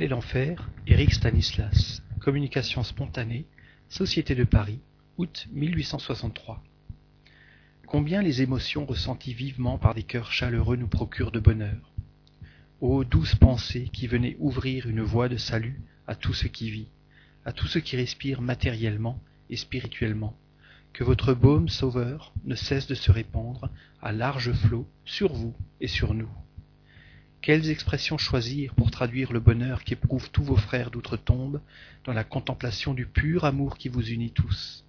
et l'enfer, Éric Stanislas. Communication spontanée, Société de Paris, août 1863. Combien les émotions ressenties vivement par des cœurs chaleureux nous procurent de bonheur. Ô douces pensées qui venez ouvrir une voie de salut à tout ce qui vit, à tout ce qui respire matériellement et spirituellement, que votre baume sauveur ne cesse de se répandre à large flot sur vous et sur nous. Quelles expressions choisir pour traduire le bonheur qu'éprouvent tous vos frères d'outre-tombe dans la contemplation du pur amour qui vous unit tous?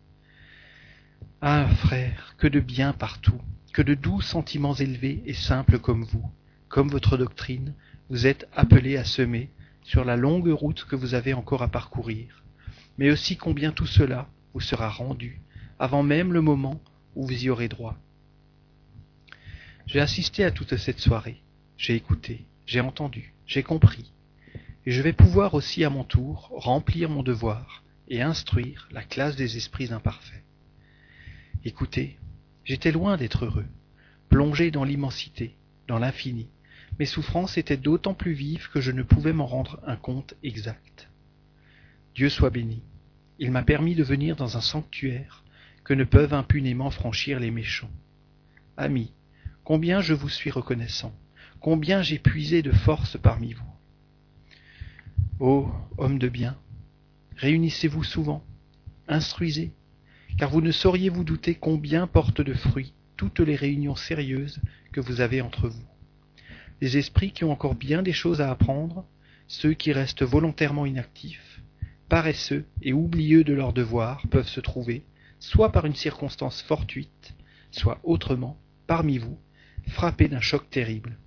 Ah, frères, que de bien partout, que de doux sentiments élevés et simples comme vous, comme votre doctrine, vous êtes appelés à semer sur la longue route que vous avez encore à parcourir, mais aussi combien tout cela vous sera rendu avant même le moment où vous y aurez droit. J'ai assisté à toute cette soirée, j'ai écouté, j'ai entendu, j'ai compris, et je vais pouvoir aussi à mon tour remplir mon devoir et instruire la classe des esprits imparfaits. Écoutez, j'étais loin d'être heureux, plongé dans l'immensité, dans l'infini. Mes souffrances étaient d'autant plus vives que je ne pouvais m'en rendre un compte exact. Dieu soit béni. Il m'a permis de venir dans un sanctuaire que ne peuvent impunément franchir les méchants. Amis, combien je vous suis reconnaissant combien j'ai puisé de force parmi vous. Ô hommes de bien, réunissez-vous souvent, instruisez, car vous ne sauriez vous douter combien portent de fruits toutes les réunions sérieuses que vous avez entre vous. Les esprits qui ont encore bien des choses à apprendre, ceux qui restent volontairement inactifs, paresseux et oublieux de leurs devoirs peuvent se trouver, soit par une circonstance fortuite, soit autrement, parmi vous, frappés d'un choc terrible.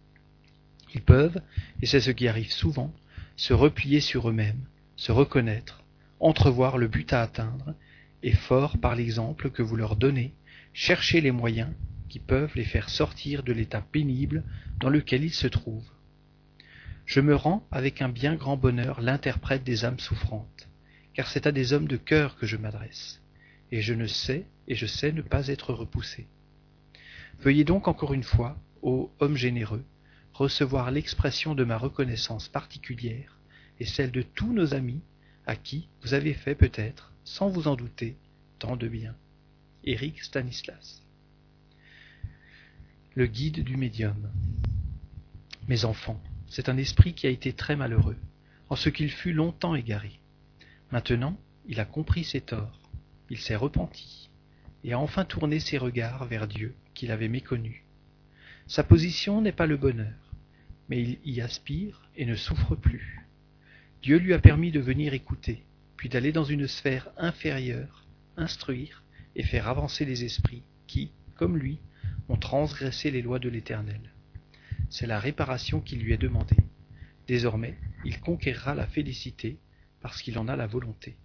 Ils peuvent, et c'est ce qui arrive souvent, se replier sur eux-mêmes, se reconnaître, entrevoir le but à atteindre, et fort par l'exemple que vous leur donnez, chercher les moyens qui peuvent les faire sortir de l'état pénible dans lequel ils se trouvent. Je me rends avec un bien grand bonheur l'interprète des âmes souffrantes, car c'est à des hommes de cœur que je m'adresse, et je ne sais et je sais ne pas être repoussé. Veuillez donc encore une fois, ô homme généreux, recevoir l'expression de ma reconnaissance particulière et celle de tous nos amis à qui vous avez fait peut-être, sans vous en douter, tant de bien. Éric Stanislas. Le guide du médium. Mes enfants, c'est un esprit qui a été très malheureux, en ce qu'il fut longtemps égaré. Maintenant, il a compris ses torts, il s'est repenti, et a enfin tourné ses regards vers Dieu qu'il avait méconnu. Sa position n'est pas le bonheur, mais il y aspire et ne souffre plus. Dieu lui a permis de venir écouter, puis d'aller dans une sphère inférieure, instruire et faire avancer les esprits qui, comme lui, ont transgressé les lois de l'Éternel. C'est la réparation qui lui est demandée. Désormais, il conquérera la félicité parce qu'il en a la volonté.